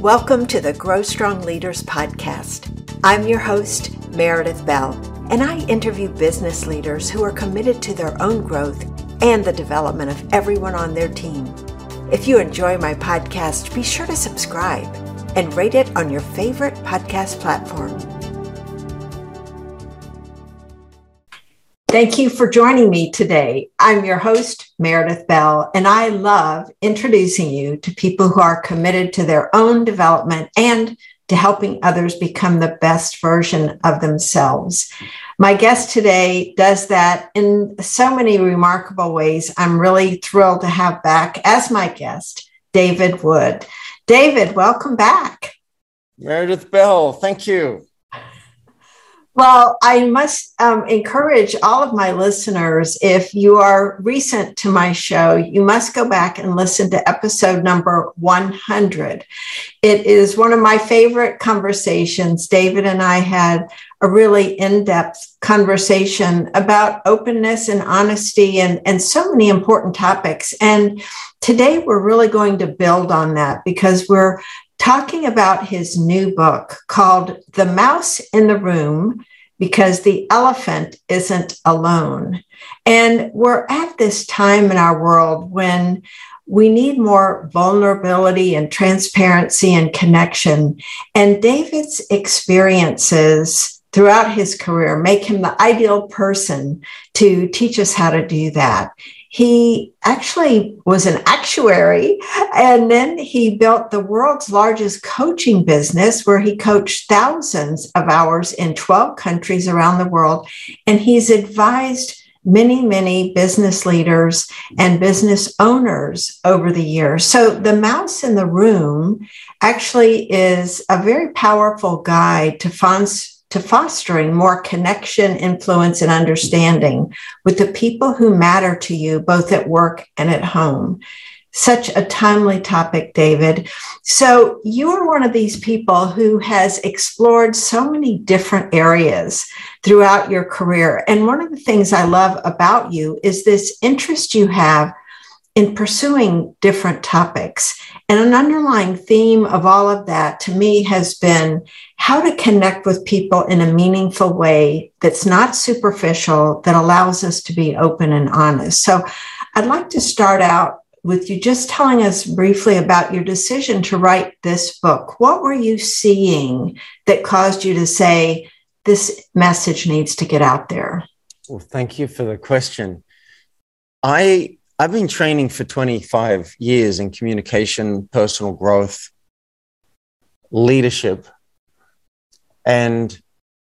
Welcome to the Grow Strong Leaders podcast. I'm your host, Meredith Bell, and I interview business leaders who are committed to their own growth and the development of everyone on their team. If you enjoy my podcast, be sure to subscribe and rate it on your favorite podcast platform. Thank you for joining me today. I'm your host, Meredith Bell, and I love introducing you to people who are committed to their own development and to helping others become the best version of themselves. My guest today does that in so many remarkable ways. I'm really thrilled to have back as my guest, David Wood. David, welcome back. Meredith Bell, thank you. Well, I must um, encourage all of my listeners if you are recent to my show, you must go back and listen to episode number 100. It is one of my favorite conversations. David and I had a really in depth conversation about openness and honesty and, and so many important topics. And today we're really going to build on that because we're talking about his new book called The Mouse in the Room because the elephant isn't alone. And we're at this time in our world when we need more vulnerability and transparency and connection. And David's experiences throughout his career make him the ideal person to teach us how to do that he actually was an actuary and then he built the world's largest coaching business where he coached thousands of hours in 12 countries around the world. And he's advised many many business leaders and business owners over the years. So the mouse in the room actually is a very powerful guide to funds to fostering more connection, influence, and understanding with the people who matter to you, both at work and at home. Such a timely topic, David. So, you are one of these people who has explored so many different areas throughout your career. And one of the things I love about you is this interest you have in pursuing different topics. And an underlying theme of all of that to me has been how to connect with people in a meaningful way that's not superficial, that allows us to be open and honest. So I'd like to start out with you just telling us briefly about your decision to write this book. What were you seeing that caused you to say, this message needs to get out there? Well, thank you for the question. I I've been training for 25 years in communication, personal growth, leadership. And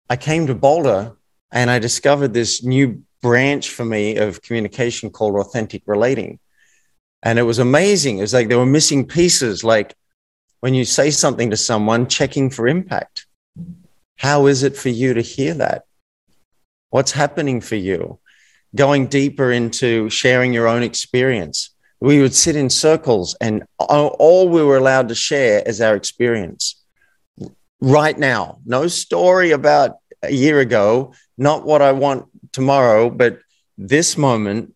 I came to Boulder and I discovered this new branch for me of communication called authentic relating. And it was amazing. It was like there were missing pieces, like when you say something to someone, checking for impact. How is it for you to hear that? What's happening for you? Going deeper into sharing your own experience. We would sit in circles, and all we were allowed to share is our experience right now. No story about a year ago, not what I want tomorrow, but this moment,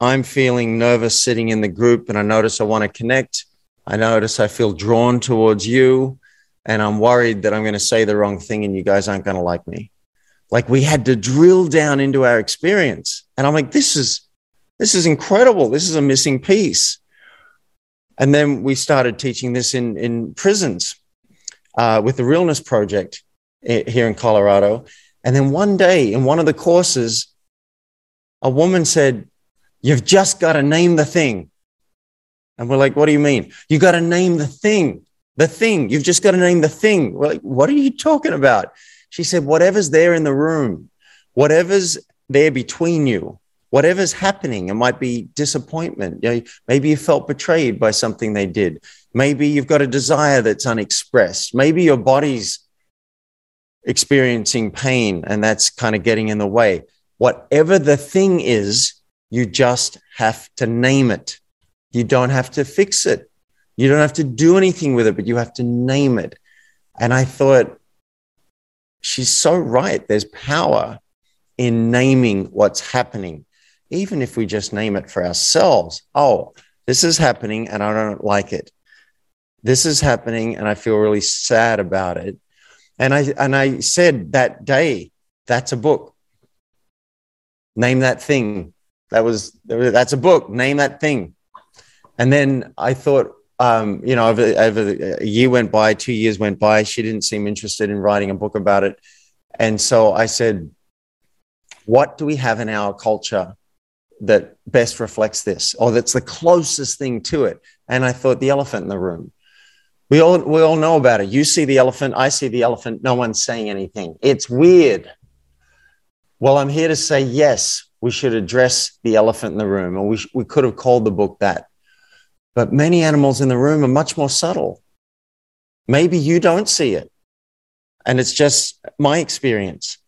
I'm feeling nervous sitting in the group, and I notice I want to connect. I notice I feel drawn towards you, and I'm worried that I'm going to say the wrong thing and you guys aren't going to like me like we had to drill down into our experience. And i'm like this is this is incredible. This is a missing piece. And then we started teaching this in in prisons uh, with the realness project here in colorado. And then one day in one of the courses a woman said you've just got to name the thing. And we're like what do you mean? You got to name the thing. The thing. You've just got to name the thing. We're like what are you talking about she said, whatever's there in the room, whatever's there between you, whatever's happening, it might be disappointment. You know, maybe you felt betrayed by something they did. Maybe you've got a desire that's unexpressed. Maybe your body's experiencing pain and that's kind of getting in the way. Whatever the thing is, you just have to name it. You don't have to fix it. You don't have to do anything with it, but you have to name it. And I thought, she's so right. There's power in naming what's happening, even if we just name it for ourselves. Oh, this is happening and I don't like it. This is happening, and I feel really sad about it. And I and I said that day, that's a book. Name that thing. That was that's a book. Name that thing. And then I thought, um, you know, over, a year went by, two years went by. She didn't seem interested in writing a book about it. And so I said, what do we have in our culture that best reflects this or that's the closest thing to it? And I thought the elephant in the room. We all, we all know about it. You see the elephant, I see the elephant, no one's saying anything. It's weird. Well, I'm here to say yes, we should address the elephant in the room, and we, we could have called the book that. But many animals in the room are much more subtle. Maybe you don't see it. And it's just my experience.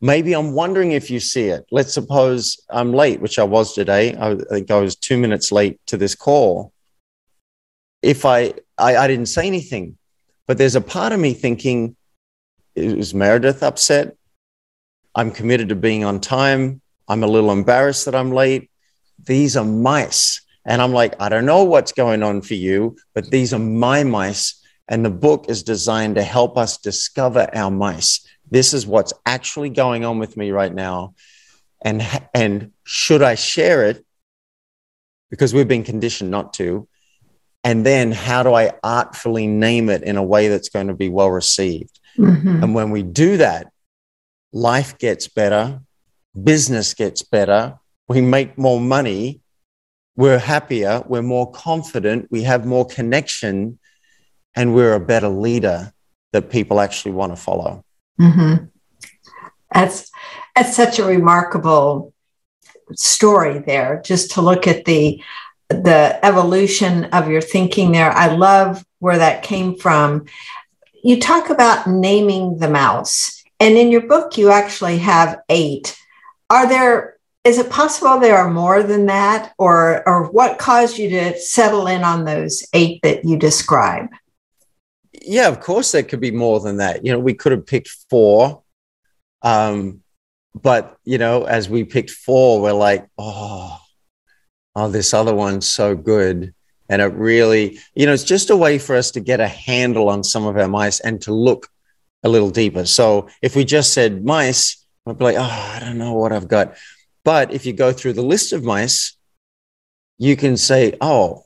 Maybe I'm wondering if you see it. Let's suppose I'm late, which I was today. I think I was two minutes late to this call. If I, I, I didn't say anything, but there's a part of me thinking, is Meredith upset? I'm committed to being on time. I'm a little embarrassed that I'm late. These are mice. And I'm like, I don't know what's going on for you, but these are my mice. And the book is designed to help us discover our mice. This is what's actually going on with me right now. And, and should I share it? Because we've been conditioned not to. And then how do I artfully name it in a way that's going to be well received? Mm-hmm. And when we do that, life gets better, business gets better, we make more money, we're happier, we're more confident, we have more connection, and we're a better leader that people actually want to follow. Mm-hmm. That's that's such a remarkable story there. Just to look at the the evolution of your thinking there, I love where that came from. You talk about naming the mouse, and in your book, you actually have eight. Are there is it possible there are more than that or or what caused you to settle in on those eight that you describe? Yeah of course there could be more than that. You know we could have picked four um but you know as we picked four we're like oh oh this other one's so good. And it really you know it's just a way for us to get a handle on some of our mice and to look a little deeper. So if we just said mice we'd be like oh i don't know what i've got but if you go through the list of mice, you can say, oh,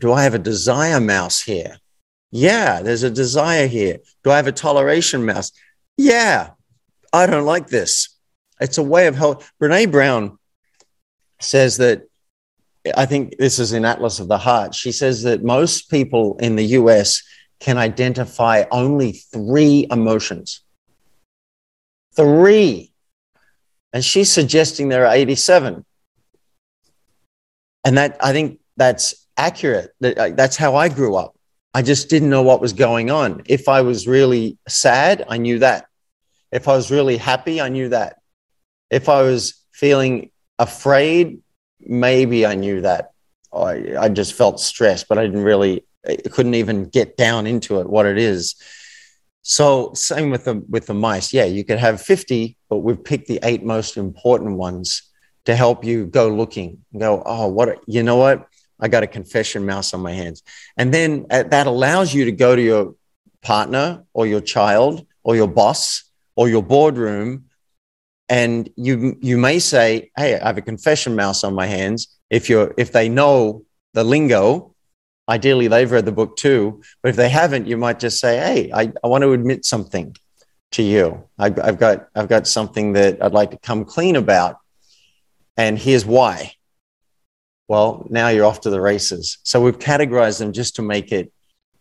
do I have a desire mouse here? Yeah, there's a desire here. Do I have a toleration mouse? Yeah, I don't like this. It's a way of help. Brene Brown says that, I think this is in Atlas of the Heart. She says that most people in the US can identify only three emotions. Three and she's suggesting there are 87 and that i think that's accurate. Uh, that's how i grew up. I just didn't know what was going on. If i was really sad i knew that. If i was really happy i knew that. If i was feeling afraid maybe i knew that. I, I just felt stressed but i didn't really I couldn't even get down into it what it is so same with the with the mice. Yeah, you could have 50, but we've picked the eight most important ones to help you go looking. Go, oh, what you know what? I got a confession mouse on my hands. And then uh, that allows you to go to your partner or your child or your boss or your boardroom and you you may say, "Hey, I have a confession mouse on my hands." If you're if they know the lingo ideally they've read the book too. But if they haven't, you might just say, "Hey, I, I want to admit something to you. I, I've got I've got something that I'd like to come clean about, and here's why." Well, now you're off to the races. So we've categorized them just to make it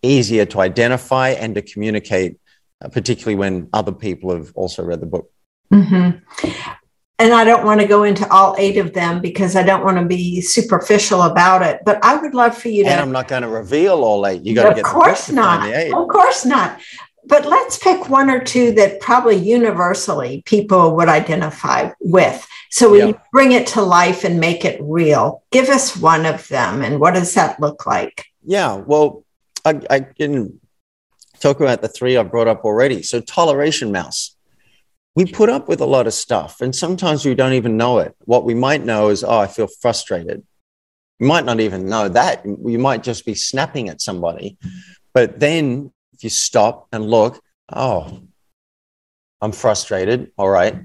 easier to identify and to communicate, uh, particularly when other people have also read the book. Mm-hmm and I don't want to go into all eight of them because I don't want to be superficial about it. But I would love for you to. And I'm not going to reveal all eight. You got to get. Of course not. Of course not. But let's pick one or two that probably universally people would identify with. So we yep. bring it to life and make it real. Give us one of them, and what does that look like? Yeah. Well, I, I can talk about the three I've brought up already. So toleration mouse we put up with a lot of stuff and sometimes we don't even know it. What we might know is, oh, I feel frustrated. You might not even know that. You might just be snapping at somebody. But then if you stop and look, oh, I'm frustrated. All right.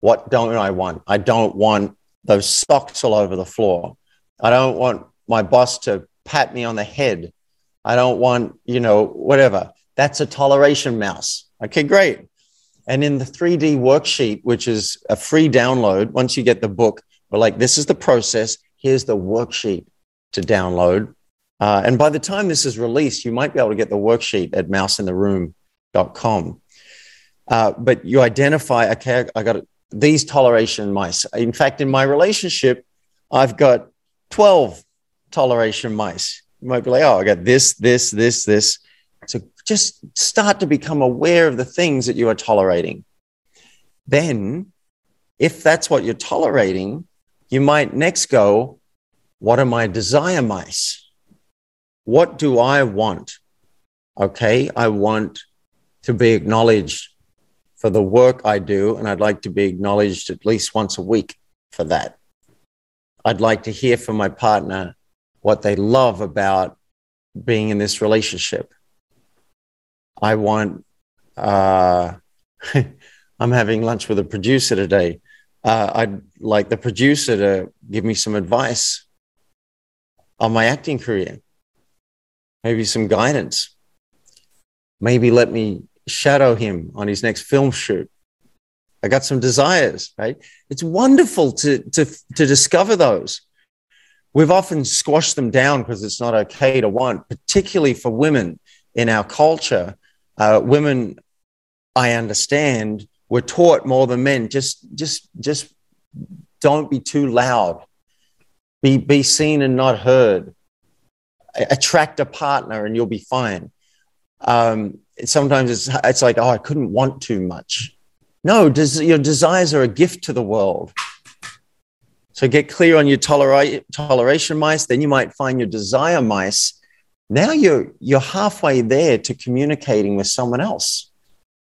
What don't I want? I don't want those socks all over the floor. I don't want my boss to pat me on the head. I don't want, you know, whatever. That's a toleration mouse. Okay, great. And in the 3D worksheet, which is a free download, once you get the book, we're like, this is the process. Here's the worksheet to download. Uh, and by the time this is released, you might be able to get the worksheet at mouseintheroom.com. Uh, but you identify, okay, I got these toleration mice. In fact, in my relationship, I've got 12 toleration mice. You might be like, oh, I got this, this, this, this. So just start to become aware of the things that you are tolerating. Then, if that's what you're tolerating, you might next go, what are my desire mice? What do I want? Okay, I want to be acknowledged for the work I do, and I'd like to be acknowledged at least once a week for that. I'd like to hear from my partner what they love about being in this relationship. I want, uh, I'm having lunch with a producer today. Uh, I'd like the producer to give me some advice on my acting career, maybe some guidance. Maybe let me shadow him on his next film shoot. I got some desires, right? It's wonderful to, to, to discover those. We've often squashed them down because it's not okay to want, particularly for women in our culture. Uh, women, I understand, were taught more than men. Just, just, just don't be too loud. Be, be seen and not heard. Attract a partner and you'll be fine. Um, sometimes it's, it's like, oh, I couldn't want too much. No, does, your desires are a gift to the world. So get clear on your tolera- toleration mice, then you might find your desire mice. Now you're, you're halfway there to communicating with someone else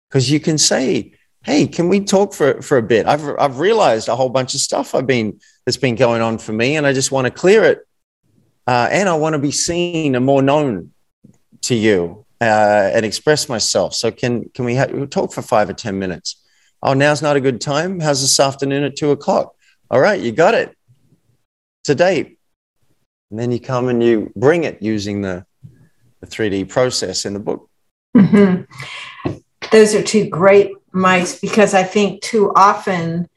because you can say, hey, can we talk for, for a bit? I've, I've realized a whole bunch of stuff I've been, that's been going on for me, and I just want to clear it. Uh, and I want to be seen and more known to you uh, and express myself. So can can we ha- talk for five or ten minutes? Oh, now's not a good time. How's this afternoon at two o'clock? All right, you got it. It's a date. And then you come and you bring it using the, the 3D process in the book. Mm-hmm. Those are two great mice because I think too often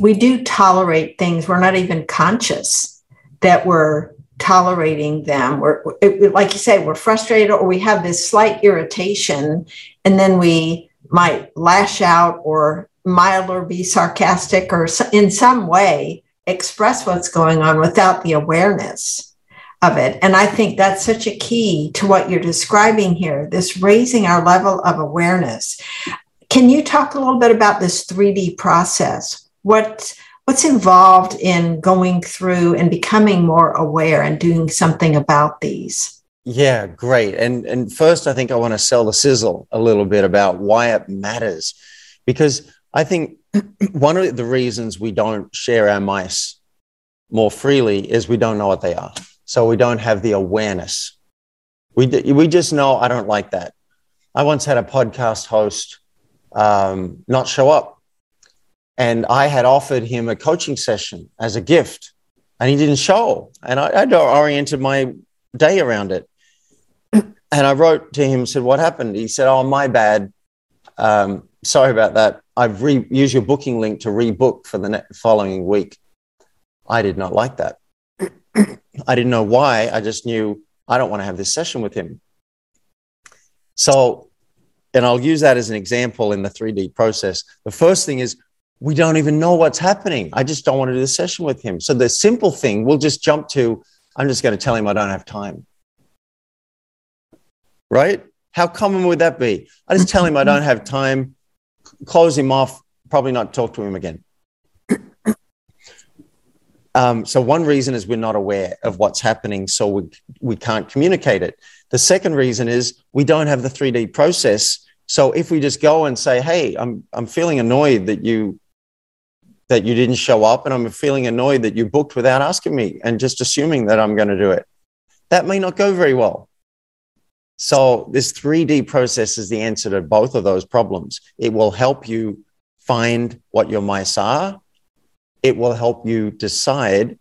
we do tolerate things we're not even conscious that we're tolerating them. We're, it, like you say, we're frustrated or we have this slight irritation, and then we might lash out or mild or be sarcastic or in some way express what's going on without the awareness of it. And I think that's such a key to what you're describing here this raising our level of awareness. Can you talk a little bit about this 3D process? What what's involved in going through and becoming more aware and doing something about these? Yeah, great. And and first I think I want to sell the sizzle a little bit about why it matters. Because I think one of the reasons we don't share our mice more freely is we don't know what they are. So we don't have the awareness. We, we just know I don't like that. I once had a podcast host um, not show up and I had offered him a coaching session as a gift, and he didn't show. And I, I'd oriented my day around it. And I wrote to him, said, What happened? He said, Oh, my bad. Um, sorry about that. I've re- used your booking link to rebook for the ne- following week. I did not like that. I didn't know why. I just knew I don't want to have this session with him. So, and I'll use that as an example in the 3D process. The first thing is we don't even know what's happening. I just don't want to do the session with him. So the simple thing, we'll just jump to, I'm just going to tell him I don't have time. Right? How common would that be? I just tell him I don't have time, close him off, probably not talk to him again. Um, so one reason is we're not aware of what's happening, so we, we can't communicate it. The second reason is we don't have the 3D process. So if we just go and say, "Hey, I'm I'm feeling annoyed that you that you didn't show up, and I'm feeling annoyed that you booked without asking me and just assuming that I'm going to do it. That may not go very well. So, this 3D process is the answer to both of those problems. It will help you find what your mice are, it will help you decide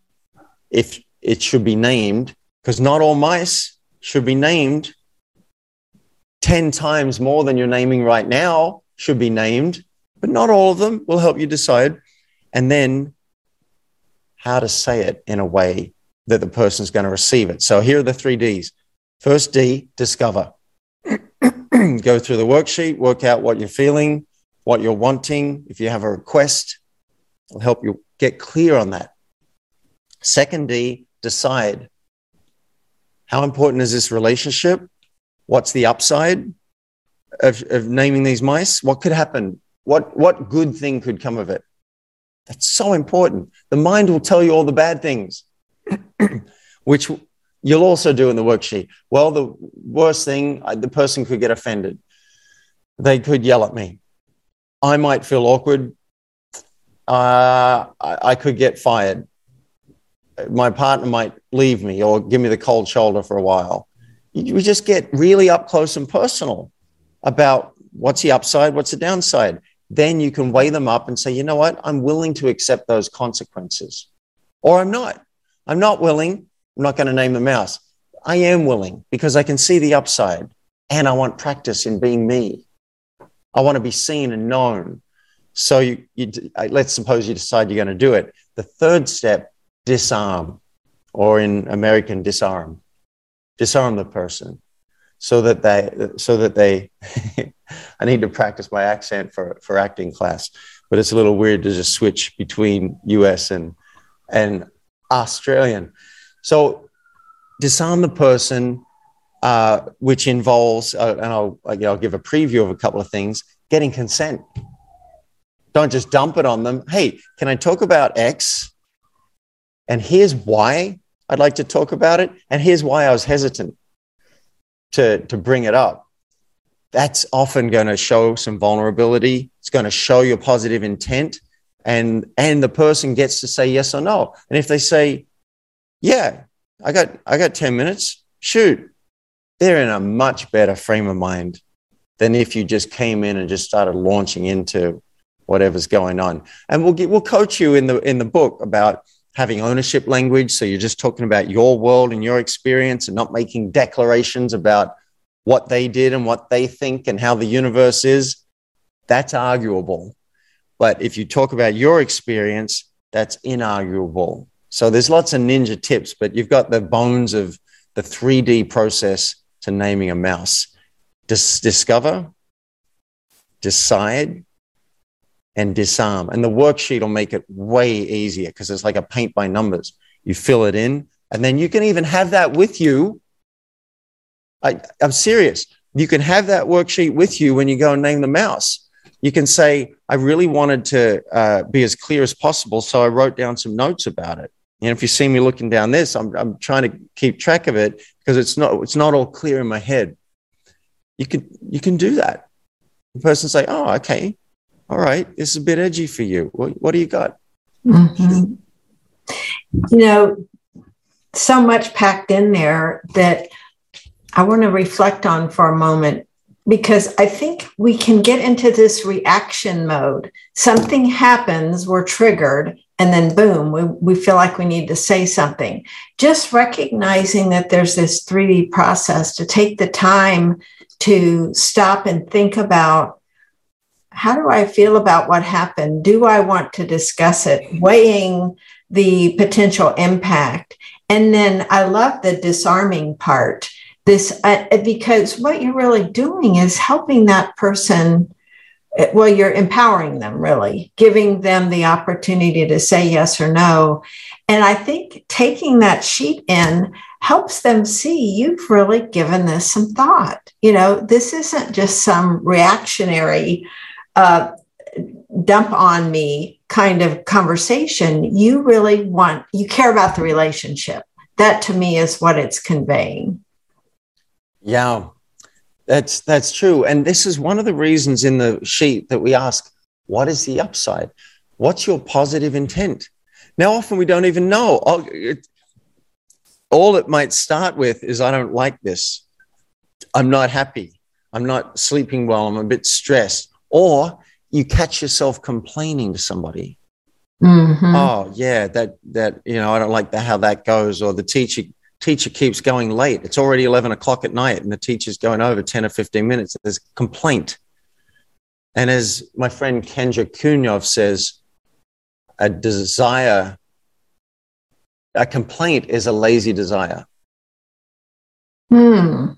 if it should be named, because not all mice should be named 10 times more than you're naming right now should be named, but not all of them will help you decide. And then how to say it in a way that the person's going to receive it. So here are the three D's. First D, discover. Go through the worksheet, work out what you're feeling, what you're wanting. If you have a request, it'll help you get clear on that. Second D, decide. How important is this relationship? What's the upside of, of naming these mice? What could happen? What, what good thing could come of it? That's so important. The mind will tell you all the bad things, which you'll also do in the worksheet. Well, the worst thing, the person could get offended. They could yell at me. I might feel awkward. Uh, I, I could get fired. My partner might leave me or give me the cold shoulder for a while. We just get really up close and personal about what's the upside, what's the downside. Then you can weigh them up and say, you know what, I'm willing to accept those consequences. Or I'm not. I'm not willing. I'm not going to name the mouse. I am willing because I can see the upside and I want practice in being me. I want to be seen and known. So you, you let's suppose you decide you're going to do it. The third step, disarm, or in American, disarm. Disarm the person so that they so that they I need to practice my accent for for acting class, but it's a little weird to just switch between US and and Australian. So disarm the person, uh, which involves, uh, and I'll, I'll give a preview of a couple of things, getting consent. Don't just dump it on them. Hey, can I talk about X? And here's why I'd like to talk about it. And here's why I was hesitant to, to bring it up, that's often going to show some vulnerability. It's going to show your positive intent. And, and the person gets to say yes or no. And if they say, yeah, I got, I got 10 minutes, shoot, they're in a much better frame of mind than if you just came in and just started launching into whatever's going on. And we'll get, we'll coach you in the, in the book about having ownership language. So you're just talking about your world and your experience and not making declarations about what they did and what they think and how the universe is. That's arguable. But if you talk about your experience, that's inarguable. So there's lots of ninja tips, but you've got the bones of the 3D process to naming a mouse. Dis- discover, decide, and disarm. And the worksheet will make it way easier because it's like a paint by numbers. You fill it in, and then you can even have that with you. I, I'm serious. You can have that worksheet with you when you go and name the mouse. You can say, I really wanted to uh, be as clear as possible. So I wrote down some notes about it. And if you see me looking down this, I'm, I'm trying to keep track of it because it's not, it's not all clear in my head. You can, you can do that. The person say, oh, okay, all right, this is a bit edgy for you. What, what do you got? Mm-hmm. You know, so much packed in there that I want to reflect on for a moment because I think we can get into this reaction mode. Something happens, we're triggered, and then boom, we, we feel like we need to say something. Just recognizing that there's this 3D process to take the time to stop and think about how do I feel about what happened? Do I want to discuss it? Weighing the potential impact. And then I love the disarming part. This uh, because what you're really doing is helping that person. Uh, well, you're empowering them, really, giving them the opportunity to say yes or no. And I think taking that sheet in helps them see you've really given this some thought. You know, this isn't just some reactionary uh, dump on me kind of conversation. You really want, you care about the relationship. That to me is what it's conveying. Yeah, that's that's true. And this is one of the reasons in the sheet that we ask, what is the upside? What's your positive intent? Now, often we don't even know. Oh, it, all it might start with is I don't like this. I'm not happy. I'm not sleeping well. I'm a bit stressed. Or you catch yourself complaining to somebody. Mm-hmm. Oh yeah, that that you know I don't like that how that goes. Or the teacher teacher keeps going late. It's already eleven o'clock at night, and the teacher's going over ten or fifteen minutes. There's a complaint. And as my friend Kendra Kunyov says, a desire, a complaint is a lazy desire. Hmm.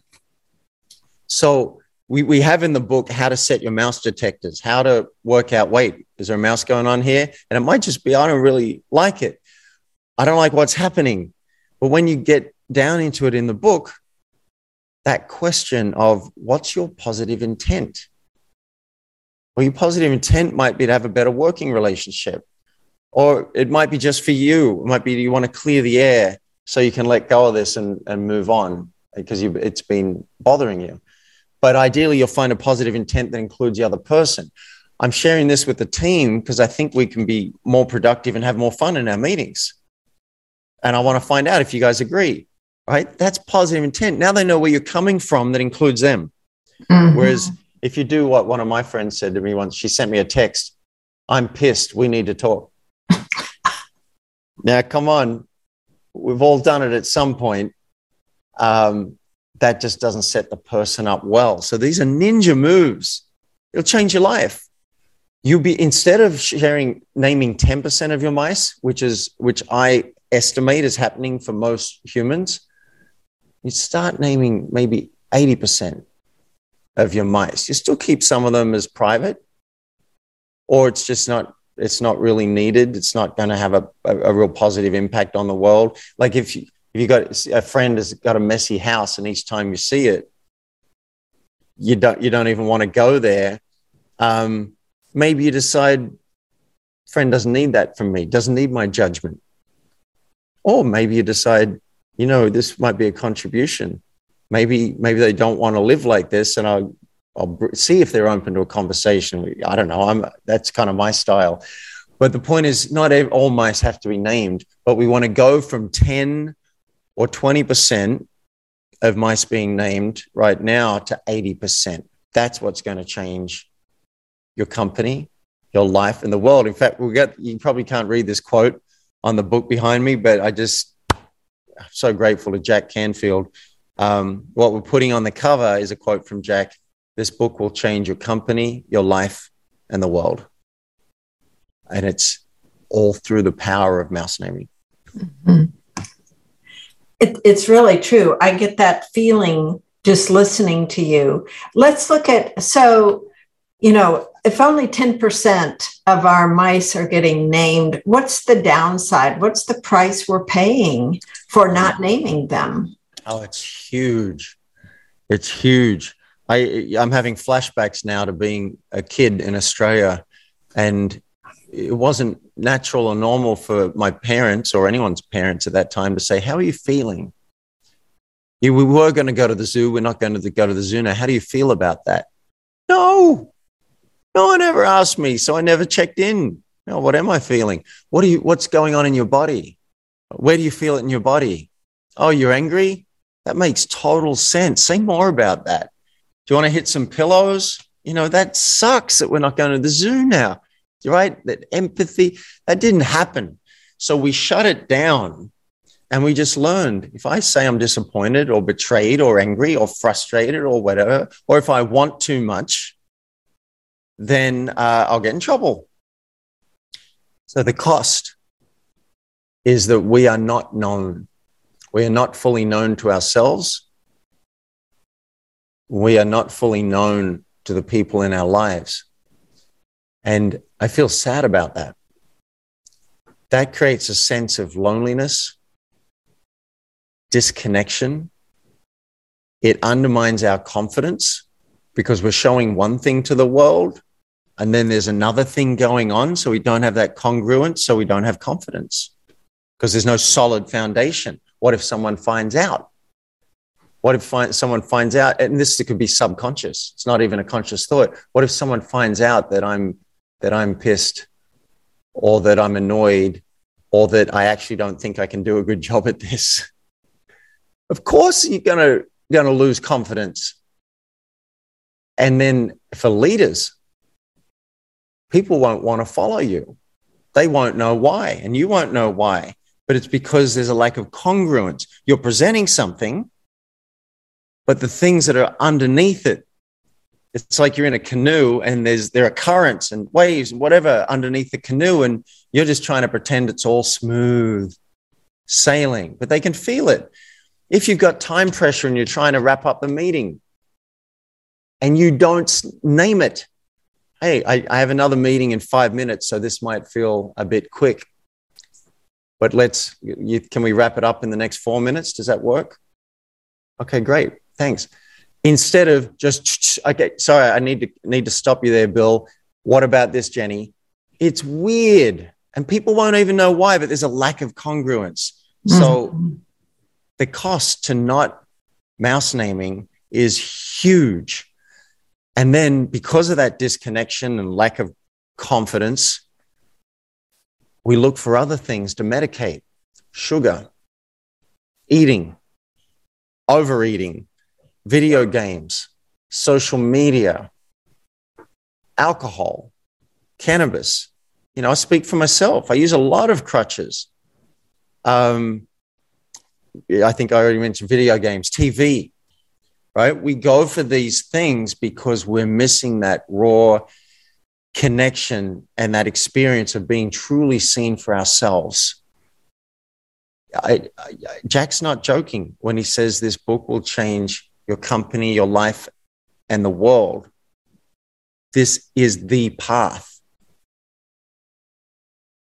So we, we have in the book how to set your mouse detectors, how to work out, wait, is there a mouse going on here? And it might just be, I don't really like it. I don't like what's happening. But when you get down into it in the book, that question of what's your positive intent? Well, your positive intent might be to have a better working relationship, or it might be just for you. It might be you want to clear the air so you can let go of this and, and move on because it's been bothering you. But ideally, you'll find a positive intent that includes the other person. I'm sharing this with the team because I think we can be more productive and have more fun in our meetings. And I want to find out if you guys agree, right? That's positive intent. Now they know where you're coming from that includes them. Mm-hmm. Whereas if you do what one of my friends said to me once, she sent me a text, I'm pissed. We need to talk. now, come on. We've all done it at some point. Um, that just doesn't set the person up well. So these are ninja moves. It'll change your life. You'll be instead of sharing naming 10% of your mice, which is which I estimate is happening for most humans, you start naming maybe 80% of your mice. You still keep some of them as private, or it's just not it's not really needed. It's not going to have a, a, a real positive impact on the world. Like if you if you got a friend has got a messy house and each time you see it you don't you don't even want to go there um, maybe you decide friend doesn't need that from me doesn't need my judgment or maybe you decide you know this might be a contribution maybe maybe they don't want to live like this and i'll i'll see if they're open to a conversation i don't know i'm that's kind of my style but the point is not all mice have to be named but we want to go from 10 or 20% of mice being named right now to 80%. That's what's going to change your company, your life, and the world. In fact, we'll get, you probably can't read this quote on the book behind me, but I just, so grateful to Jack Canfield. Um, what we're putting on the cover is a quote from Jack This book will change your company, your life, and the world. And it's all through the power of mouse naming. Mm-hmm. It, it's really true. I get that feeling just listening to you. Let's look at so, you know, if only 10% of our mice are getting named, what's the downside? What's the price we're paying for not mm-hmm. naming them? Oh, it's huge. It's huge. I, I'm having flashbacks now to being a kid in Australia and it wasn't natural or normal for my parents or anyone's parents at that time to say, How are you feeling? we were going to go to the zoo. We're not going to go to the zoo now. How do you feel about that? No, no one ever asked me. So I never checked in. What am I feeling? What are you, what's going on in your body? Where do you feel it in your body? Oh, you're angry? That makes total sense. Say more about that. Do you want to hit some pillows? You know, that sucks that we're not going to the zoo now right? That empathy, that didn't happen. So we shut it down and we just learned if I say I'm disappointed or betrayed or angry or frustrated or whatever, or if I want too much, then uh, I'll get in trouble. So the cost is that we are not known. We are not fully known to ourselves. We are not fully known to the people in our lives. And I feel sad about that. That creates a sense of loneliness, disconnection. It undermines our confidence because we're showing one thing to the world and then there's another thing going on. So we don't have that congruence. So we don't have confidence because there's no solid foundation. What if someone finds out? What if find, someone finds out, and this could be subconscious, it's not even a conscious thought. What if someone finds out that I'm that I'm pissed or that I'm annoyed or that I actually don't think I can do a good job at this. Of course, you're going to lose confidence. And then for leaders, people won't want to follow you. They won't know why, and you won't know why. But it's because there's a lack of congruence. You're presenting something, but the things that are underneath it, it's like you're in a canoe and there's there are currents and waves and whatever underneath the canoe, and you're just trying to pretend it's all smooth sailing, but they can feel it. If you've got time pressure and you're trying to wrap up the meeting and you don't name it, hey, I, I have another meeting in five minutes, so this might feel a bit quick. But let's, you, can we wrap it up in the next four minutes? Does that work? Okay, great. Thanks. Instead of just, okay, sorry, I need to need to stop you there, Bill. What about this, Jenny? It's weird. And people won't even know why, but there's a lack of congruence. Mm-hmm. So the cost to not mouse naming is huge. And then because of that disconnection and lack of confidence, we look for other things to medicate sugar, eating, overeating, video games, social media, alcohol, cannabis. You know, I speak for myself. I use a lot of crutches. Um, I think I already mentioned video games, TV, right? We go for these things because we're missing that raw connection and that experience of being truly seen for ourselves. I, I, Jack's not joking when he says this book will change your company, your life, and the world. This is the path.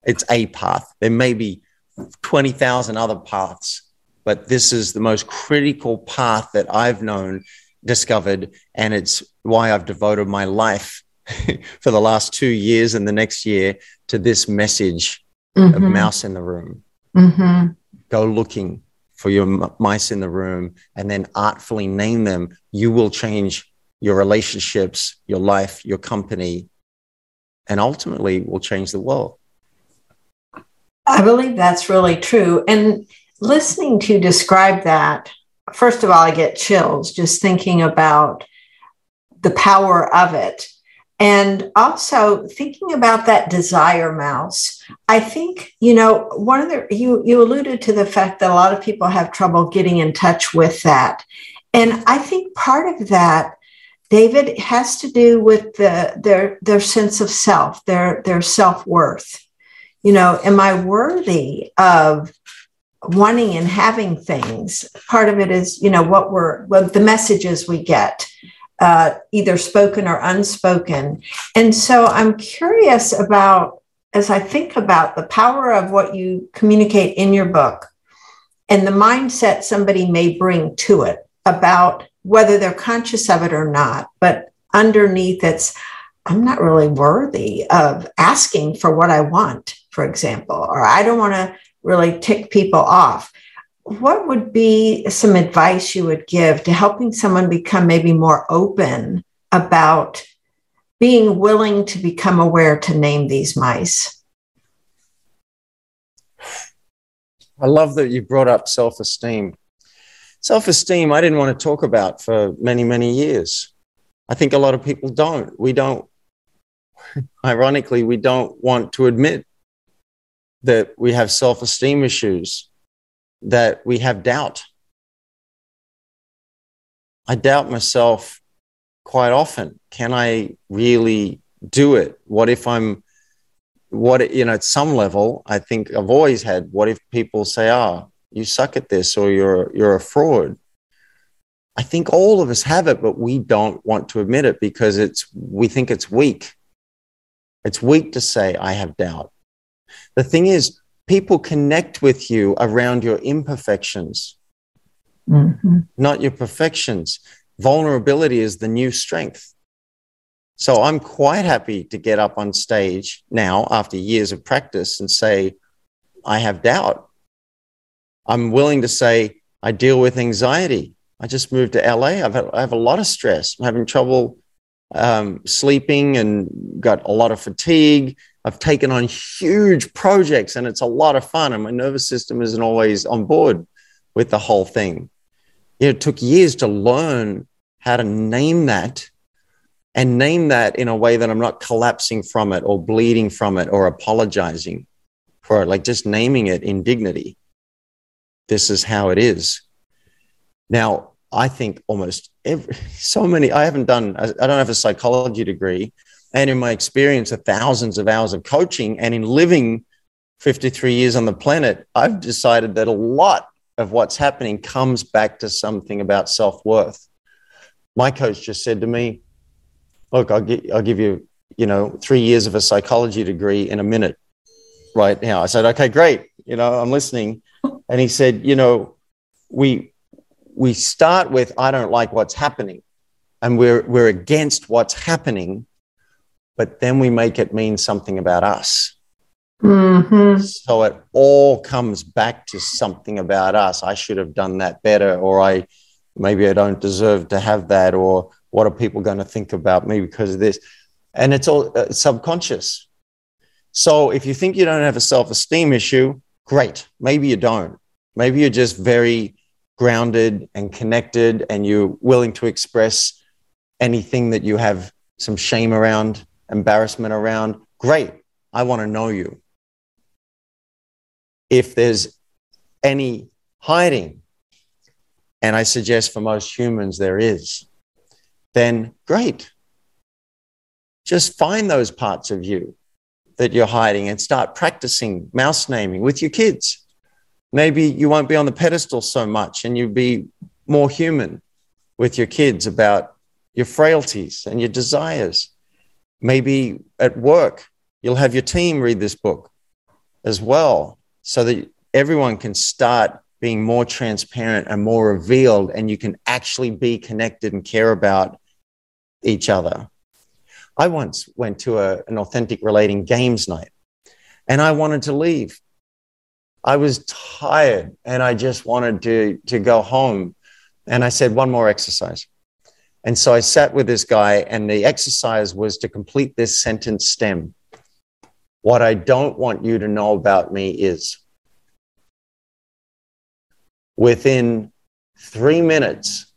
It's a path. There may be 20,000 other paths, but this is the most critical path that I've known, discovered, and it's why I've devoted my life for the last two years and the next year to this message mm-hmm. of mouse in the room. Mm-hmm. Go looking for your m- mice in the room and then artfully name them. You will change your relationships, your life, your company, and ultimately will change the world. I believe that's really true. And listening to describe that, first of all, I get chills just thinking about the power of it. And also thinking about that desire mouse, I think, you know, one of the, you, you alluded to the fact that a lot of people have trouble getting in touch with that. And I think part of that, David, has to do with the, their, their sense of self, their, their self worth. You know, am I worthy of wanting and having things. Part of it is, you know, what we're, what the messages we get, uh, either spoken or unspoken. And so I'm curious about, as I think about the power of what you communicate in your book and the mindset somebody may bring to it about whether they're conscious of it or not, but underneath it's, I'm not really worthy of asking for what I want, for example, or I don't want to really tick people off. What would be some advice you would give to helping someone become maybe more open about being willing to become aware to name these mice? I love that you brought up self esteem. Self esteem, I didn't want to talk about for many, many years. I think a lot of people don't. We don't, ironically, we don't want to admit that we have self esteem issues, that we have doubt. I doubt myself quite often. Can I really do it? What if I'm, what, you know, at some level, I think I've always had, what if people say, oh, you suck at this or you're, you're a fraud? I think all of us have it, but we don't want to admit it because it's, we think it's weak. It's weak to say, I have doubt. The thing is, people connect with you around your imperfections, mm-hmm. not your perfections. Vulnerability is the new strength. So I'm quite happy to get up on stage now after years of practice and say, I have doubt. I'm willing to say, I deal with anxiety. I just moved to LA. I've had, I have a lot of stress. I'm having trouble um, sleeping and got a lot of fatigue. I've taken on huge projects and it's a lot of fun. And my nervous system isn't always on board with the whole thing. It took years to learn how to name that and name that in a way that I'm not collapsing from it or bleeding from it or apologizing for it, like just naming it in dignity. This is how it is. Now, I think almost every, so many, I haven't done, I don't have a psychology degree. And in my experience of thousands of hours of coaching and in living 53 years on the planet, I've decided that a lot of what's happening comes back to something about self worth. My coach just said to me, Look, I'll, get, I'll give you, you know, three years of a psychology degree in a minute right now. I said, Okay, great. You know, I'm listening. And he said, You know, we, we start with, I don't like what's happening. And we're, we're against what's happening, but then we make it mean something about us. Mm-hmm. So it all comes back to something about us. I should have done that better, or I maybe I don't deserve to have that, or what are people going to think about me because of this? And it's all uh, subconscious. So if you think you don't have a self esteem issue, great. Maybe you don't. Maybe you're just very grounded and connected and you're willing to express anything that you have some shame around, embarrassment around. Great. I want to know you if there's any hiding, and I suggest for most humans there is, then great. Just find those parts of you that you're hiding and start practicing mouse naming with your kids. Maybe you won't be on the pedestal so much and you'll be more human with your kids about your frailties and your desires. Maybe at work, you'll have your team read this book as well so that everyone can start being more transparent and more revealed, and you can actually be connected and care about each other. I once went to a, an authentic relating games night and I wanted to leave. I was tired and I just wanted to, to go home. And I said, one more exercise. And so I sat with this guy, and the exercise was to complete this sentence stem. What I don't want you to know about me is within three minutes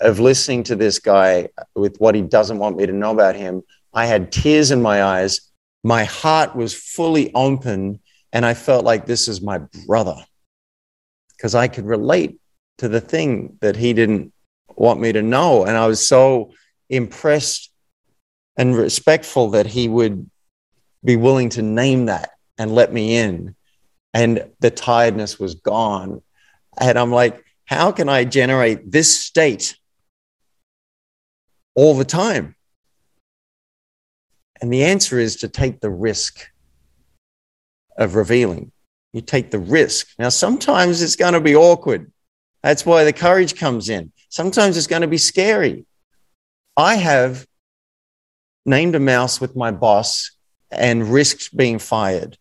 of listening to this guy with what he doesn't want me to know about him, I had tears in my eyes. My heart was fully open, and I felt like this is my brother because I could relate to the thing that he didn't want me to know. And I was so impressed and respectful that he would be willing to name that and let me in. And the tiredness was gone. And I'm like, how can I generate this state all the time? And the answer is to take the risk of revealing. You take the risk. Now, sometimes it's going to be awkward. That's why the courage comes in. Sometimes it's going to be scary. I have named a mouse with my boss and risked being fired.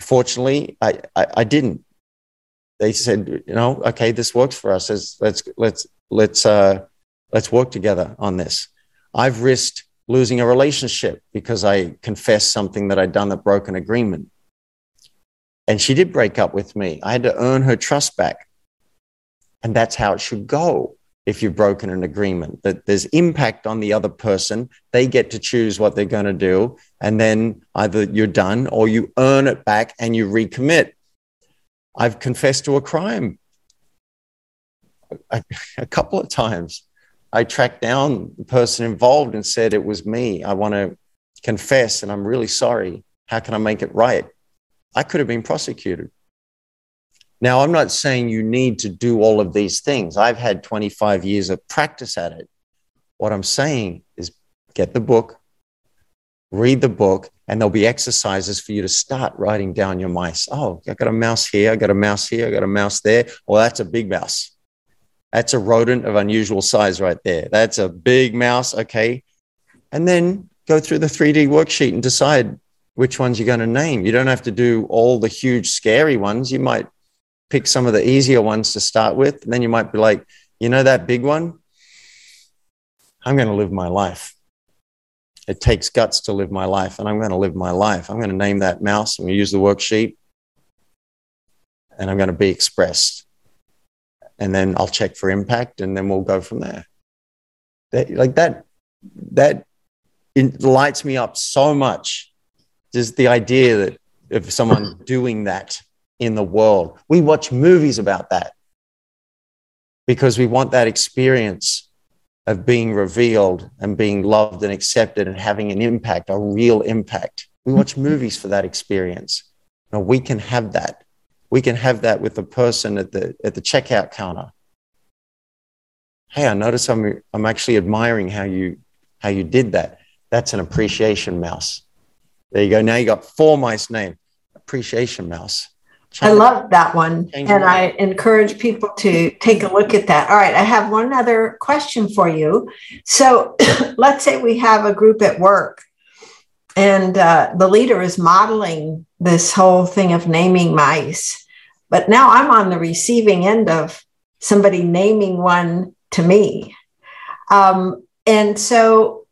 Fortunately, I, I, I didn't. They said, you know, okay, this works for us. Let's let's let's let's uh, let's work together on this. I've risked losing a relationship because I confessed something that I'd done that broke an agreement. And she did break up with me. I had to earn her trust back. And that's how it should go if you've broken an agreement that there's impact on the other person. They get to choose what they're going to do and then either you're done or you earn it back and you recommit. I've confessed to a crime. A, a couple of times. I tracked down the person involved and said it was me. I want to confess and i'm really sorry. How can i make it right? I could have been prosecuted now, I'm not saying you need to do all of these things. I've had 25 years of practice at it. What I'm saying is get the book, read the book, and there'll be exercises for you to start writing down your mice. Oh, I got a mouse here, I got a mouse here, I got a mouse there. Well, that's a big mouse. That's a rodent of unusual size right there. That's a big mouse. Okay. And then go through the 3D worksheet and decide which ones you're going to name. You don't have to do all the huge, scary ones. You might pick some of the easier ones to start with. And then you might be like, you know, that big one, I'm going to live my life. It takes guts to live my life, and I'm going to live my life. I'm going to name that mouse. I'm going to use the worksheet, and I'm going to be expressed. And then I'll check for impact, and then we'll go from there. That, like that, that lights me up so much. Just the idea that of someone doing that in the world. We watch movies about that because we want that experience of being revealed and being loved and accepted and having an impact, a real impact. We watch movies for that experience. Now we can have that. We can have that with the person at the at the checkout counter. Hey, I notice I'm I'm actually admiring how you how you did that. That's an appreciation mouse. There you go. Now you got four mice named appreciation mouse. I love that one. And I encourage people to take a look at that. All right. I have one other question for you. So let's say we have a group at work and uh, the leader is modeling this whole thing of naming mice. But now I'm on the receiving end of somebody naming one to me. Um, and so,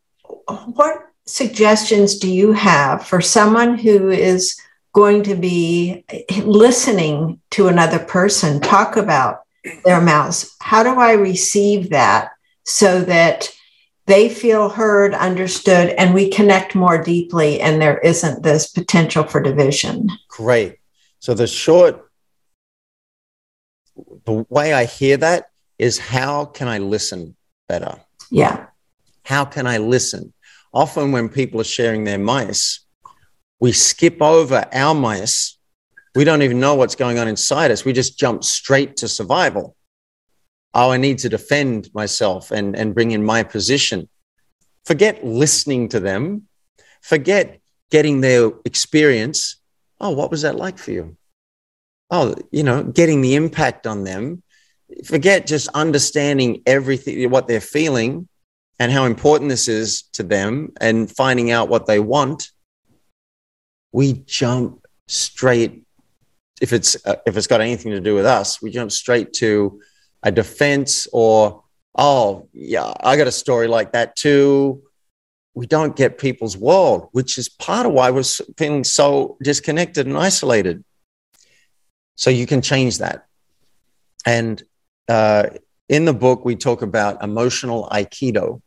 what suggestions do you have for someone who is going to be listening to another person talk about their mouse. How do I receive that so that they feel heard, understood, and we connect more deeply and there isn't this potential for division? Great. So the short, the way I hear that is how can I listen better? Yeah. How can I listen? Often when people are sharing their mice, we skip over our mice. We don't even know what's going on inside us. We just jump straight to survival. Oh, I need to defend myself and, and bring in my position. Forget listening to them. Forget getting their experience. Oh, what was that like for you? Oh, you know, getting the impact on them. Forget just understanding everything, what they're feeling and how important this is to them and finding out what they want we jump straight if it's uh, if it's got anything to do with us we jump straight to a defense or oh yeah i got a story like that too. We don't get people's world which is part of why we're feeling so disconnected and isolated. So you can change that. And uh, in the book we talk about emotional aikido.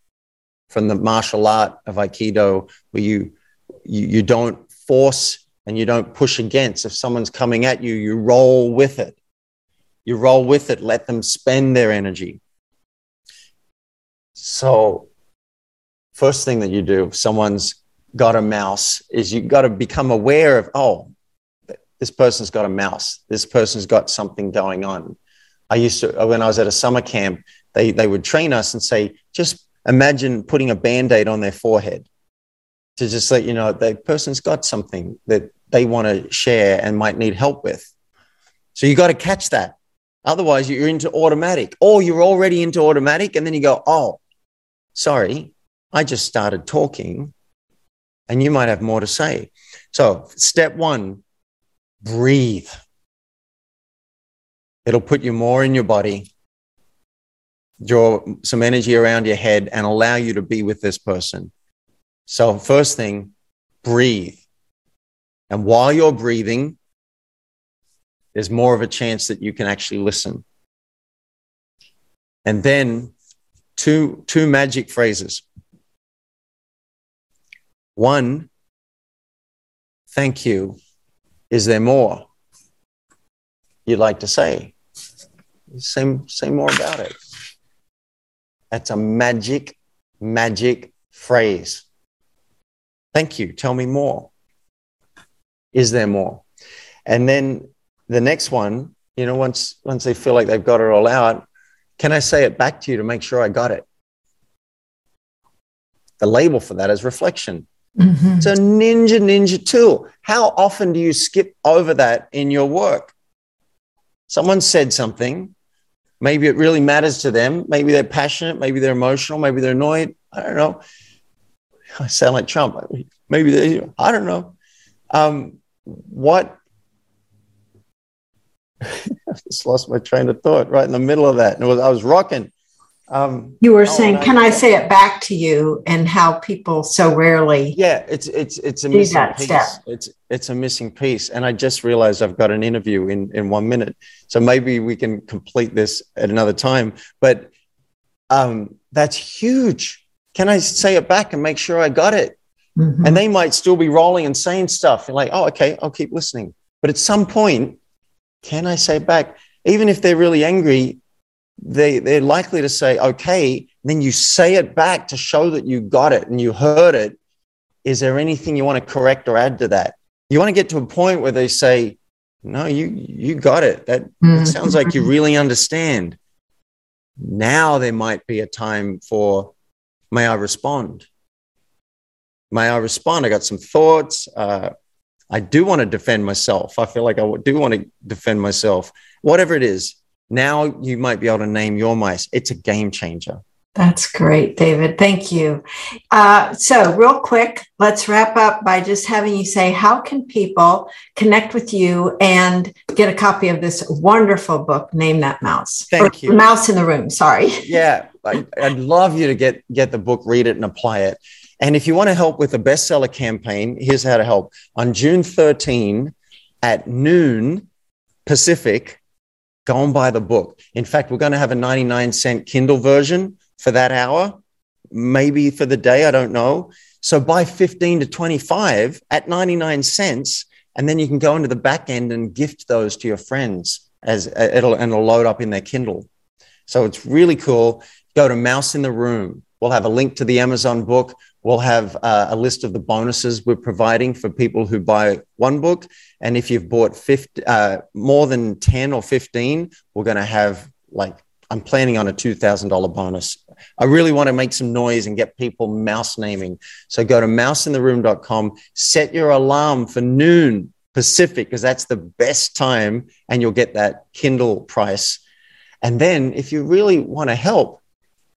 From the martial art of aikido where you you, you don't force and you don't push against. If someone's coming at you, you roll with it. You roll with it, let them spend their energy. So, first thing that you do if someone's got a mouse is you got to become aware of, oh, this person's got a mouse. This person's got something going on. I used to, when I was at a summer camp, they, they would train us and say, just imagine putting a band aid on their forehead to just let you know the person's got something that they want to share and might need help with. So you got to catch that. Otherwise, you're into automatic, or you're already into automatic, and then you go, "Oh, sorry, I just started talking," and you might have more to say. So, step one: breathe. It'll put you more in your body, draw some energy around your head, and allow you to be with this person. So, first thing, breathe. And while you're breathing, there's more of a chance that you can actually listen. And then two, two magic phrases. One, thank you. Is there more you'd like to say? Say, say more about it. That's a magic, magic phrase. Thank you. Tell me more. Is there more? And then the next one, you know, once once they feel like they've got it all out, can I say it back to you to make sure I got it? The label for that is reflection. Mm-hmm. It's a ninja ninja tool. How often do you skip over that in your work? Someone said something. Maybe it really matters to them. Maybe they're passionate. Maybe they're emotional. Maybe they're annoyed. I don't know. I sound like Trump. Maybe they, I don't know. Um, what? I just lost my train of thought right in the middle of that. And was, I was rocking. Um, you were oh, saying, "Can I, I say it back to you?" And how people so rarely. Yeah, it's it's it's a missing piece. Step. It's it's a missing piece, and I just realized I've got an interview in in one minute, so maybe we can complete this at another time. But um, that's huge. Can I say it back and make sure I got it? Mm-hmm. And they might still be rolling and saying stuff. You're like, oh, okay, I'll keep listening. But at some point, can I say back? Even if they're really angry, they, they're likely to say, okay, then you say it back to show that you got it and you heard it. Is there anything you want to correct or add to that? You want to get to a point where they say, no, you, you got it. That, mm-hmm. that sounds like you really understand. Now there might be a time for, may I respond? May I respond? I got some thoughts. Uh, I do want to defend myself. I feel like I do want to defend myself. Whatever it is, now you might be able to name your mice. It's a game changer. That's great, David. Thank you. Uh, so, real quick, let's wrap up by just having you say how can people connect with you and get a copy of this wonderful book, Name That Mouse? Thank or you. Mouse in the Room, sorry. Yeah, I, I'd love you to get, get the book, read it, and apply it. And if you want to help with the bestseller campaign, here's how to help. On June 13 at noon Pacific, go and buy the book. In fact, we're going to have a 99 cent Kindle version for that hour, maybe for the day, I don't know. So buy 15 to 25 at 99 cents, and then you can go into the back end and gift those to your friends as it'll and it'll load up in their Kindle. So it's really cool. Go to Mouse in the Room. We'll have a link to the Amazon book. We'll have uh, a list of the bonuses we're providing for people who buy one book. And if you've bought 50, uh, more than 10 or 15, we're going to have like, I'm planning on a $2,000 bonus. I really want to make some noise and get people mouse naming. So go to mouseintheroom.com, set your alarm for noon Pacific, because that's the best time, and you'll get that Kindle price. And then if you really want to help,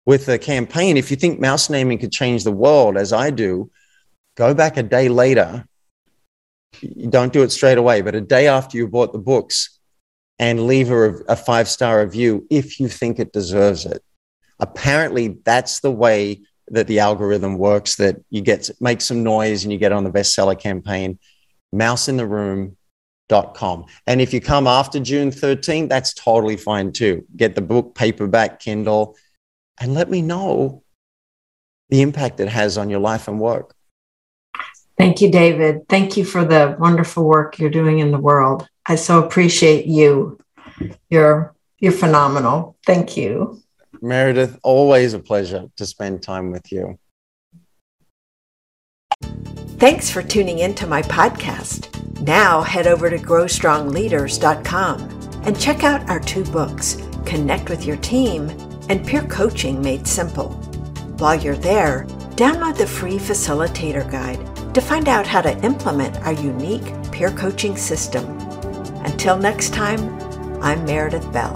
with the campaign, if you think mouse naming could change the world, as I do, go back a day later. Don't do it straight away, but a day after you bought the books and leave a, a five star review if you think it deserves it. Apparently, that's the way that the algorithm works that you get make some noise and you get on the bestseller campaign mouseintheroom.com and if you come after june 13th that's totally fine too get the book paperback kindle and let me know the impact it has on your life and work. Thank you, David. Thank you for the wonderful work you're doing in the world. I so appreciate you. You're you're phenomenal. Thank you. Meredith, always a pleasure to spend time with you. Thanks for tuning into my podcast. Now head over to growstrongleaders.com and check out our two books, Connect with Your Team and peer coaching made simple. While you're there, download the free facilitator guide to find out how to implement our unique peer coaching system. Until next time, I'm Meredith Bell.